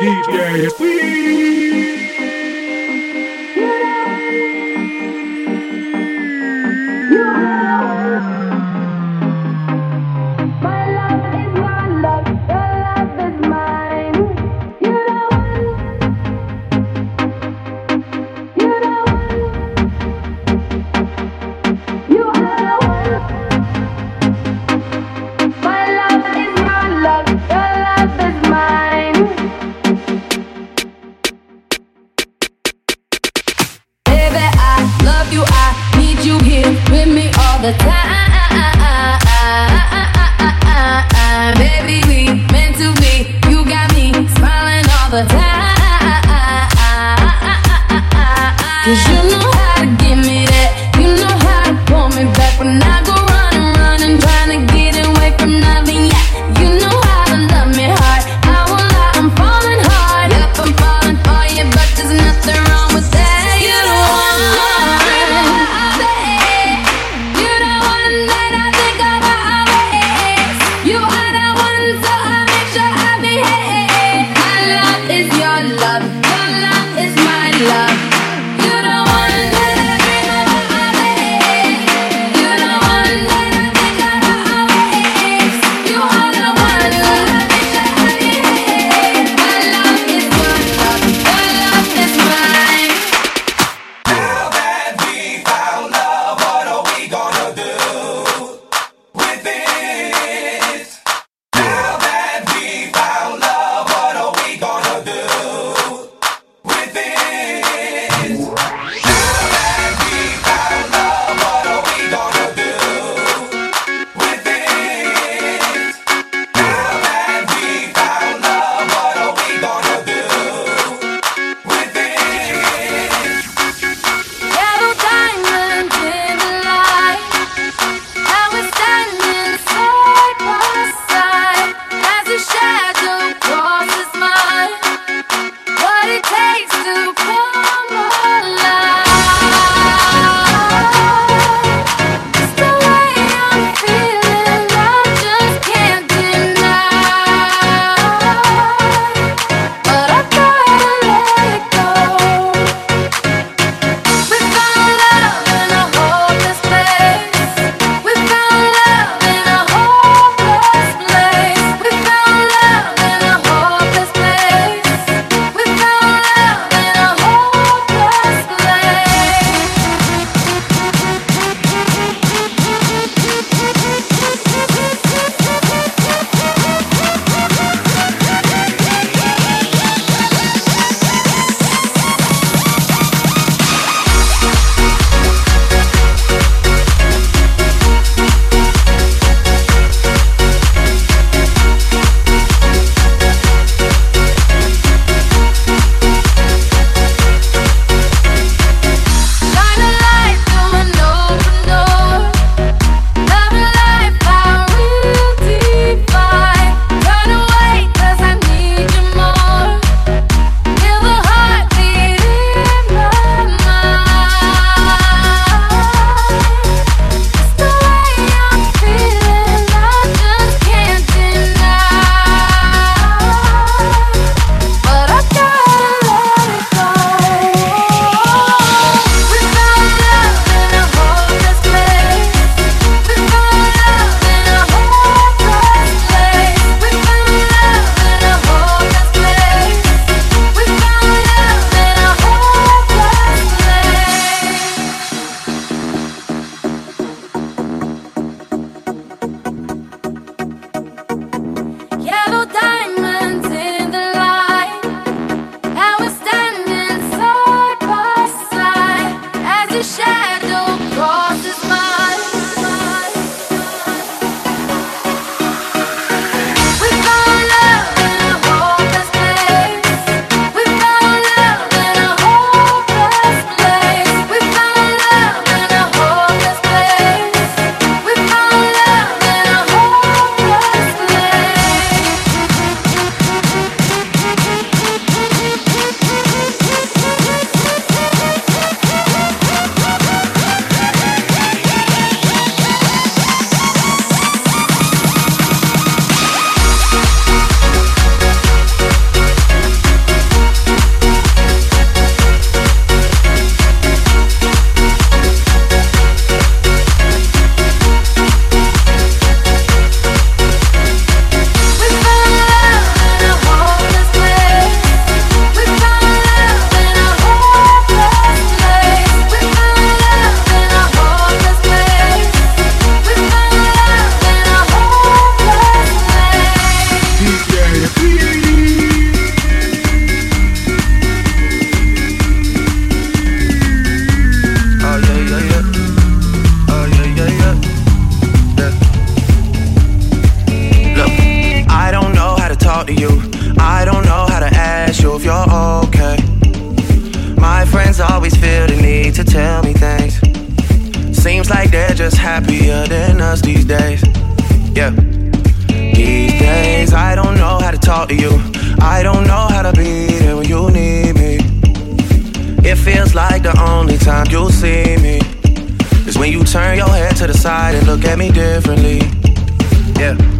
DJ Squeeze. Cause you know to you. I don't know how to ask you if you're okay. My friends always feel the need to tell me things. Seems like they're just happier than us these days. Yeah. These days, I don't know how to talk to you. I don't know how to be there when you need me. It feels like the only time you'll see me is when you turn your head to the side and look at me differently. Yeah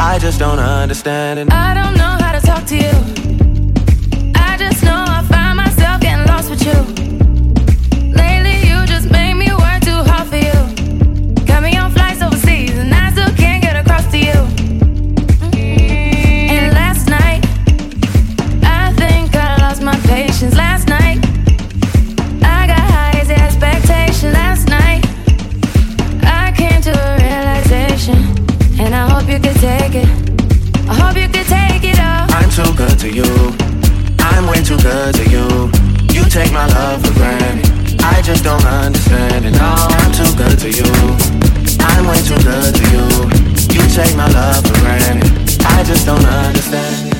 I just don't understand it. I don't know how to talk to you. I just know I find myself getting lost with you. Lately, you just made me work too hard for you. Got me on flight. take it. I hope you can take it all. I'm too good to you. I'm way too good to you. You take my love for granted. I just don't understand it. No, I'm too good to you. I'm way too good to you. You take my love for granted. I just don't understand it.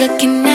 looking at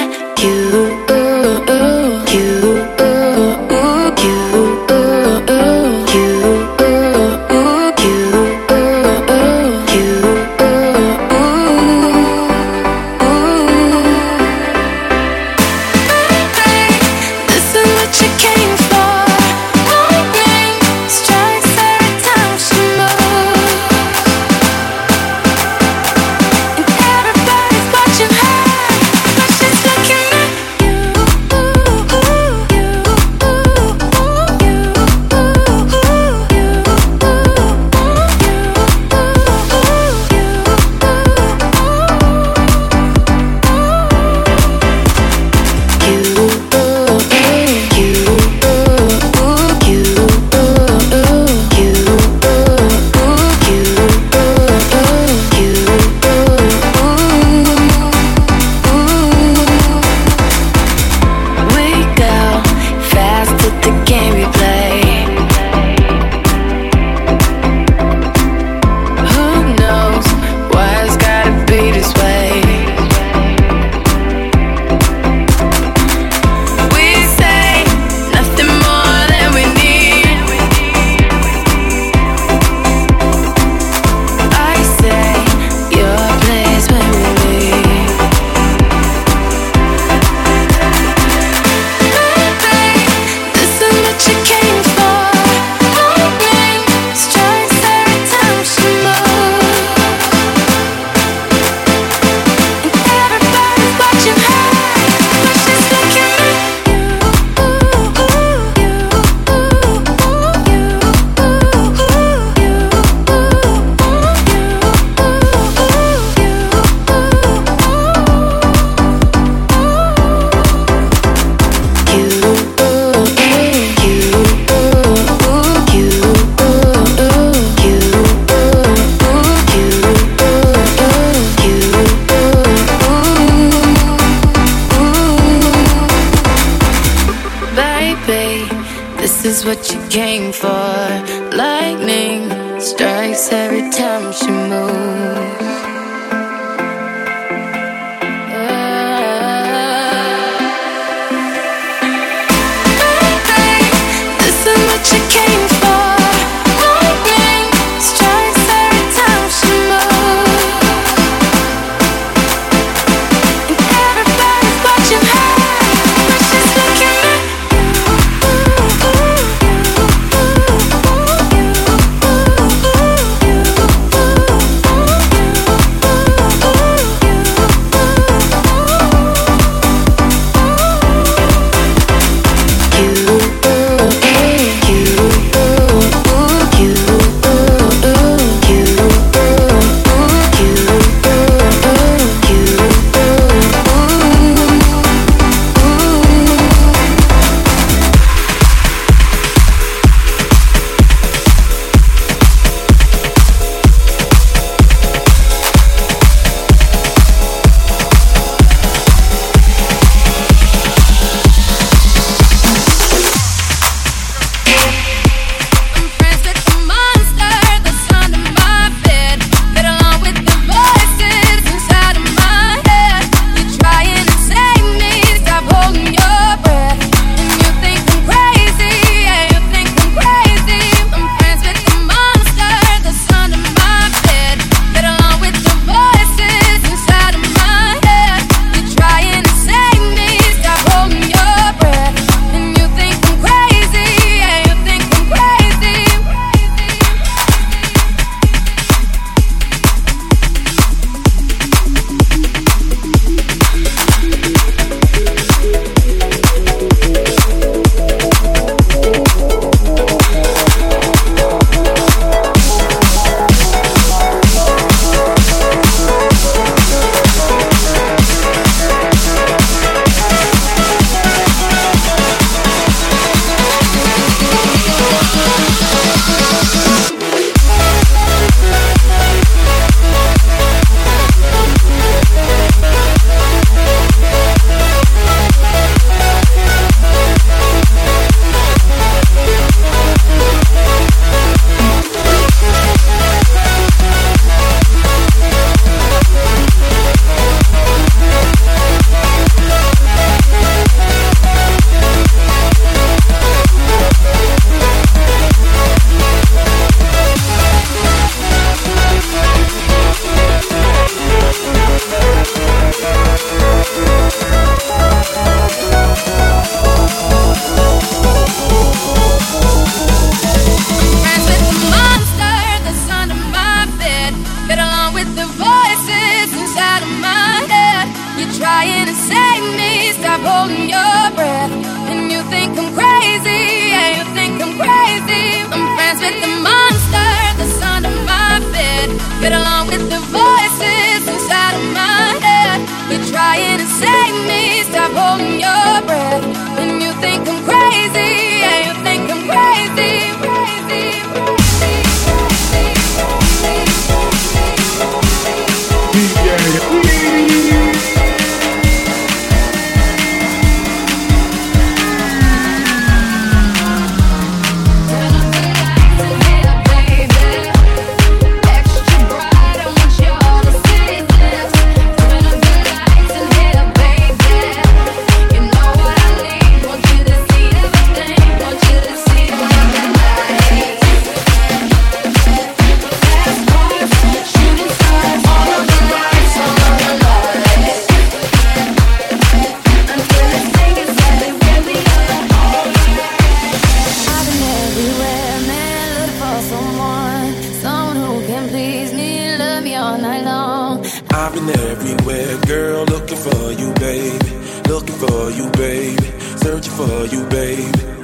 all night long. I've been everywhere, girl, looking for you, baby. Looking for you, baby. Searching for you, baby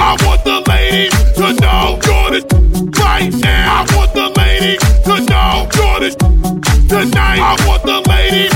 I want the ladies to know you're the right now. I want the ladies to know you're the tonight. I want the ladies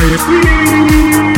Bye.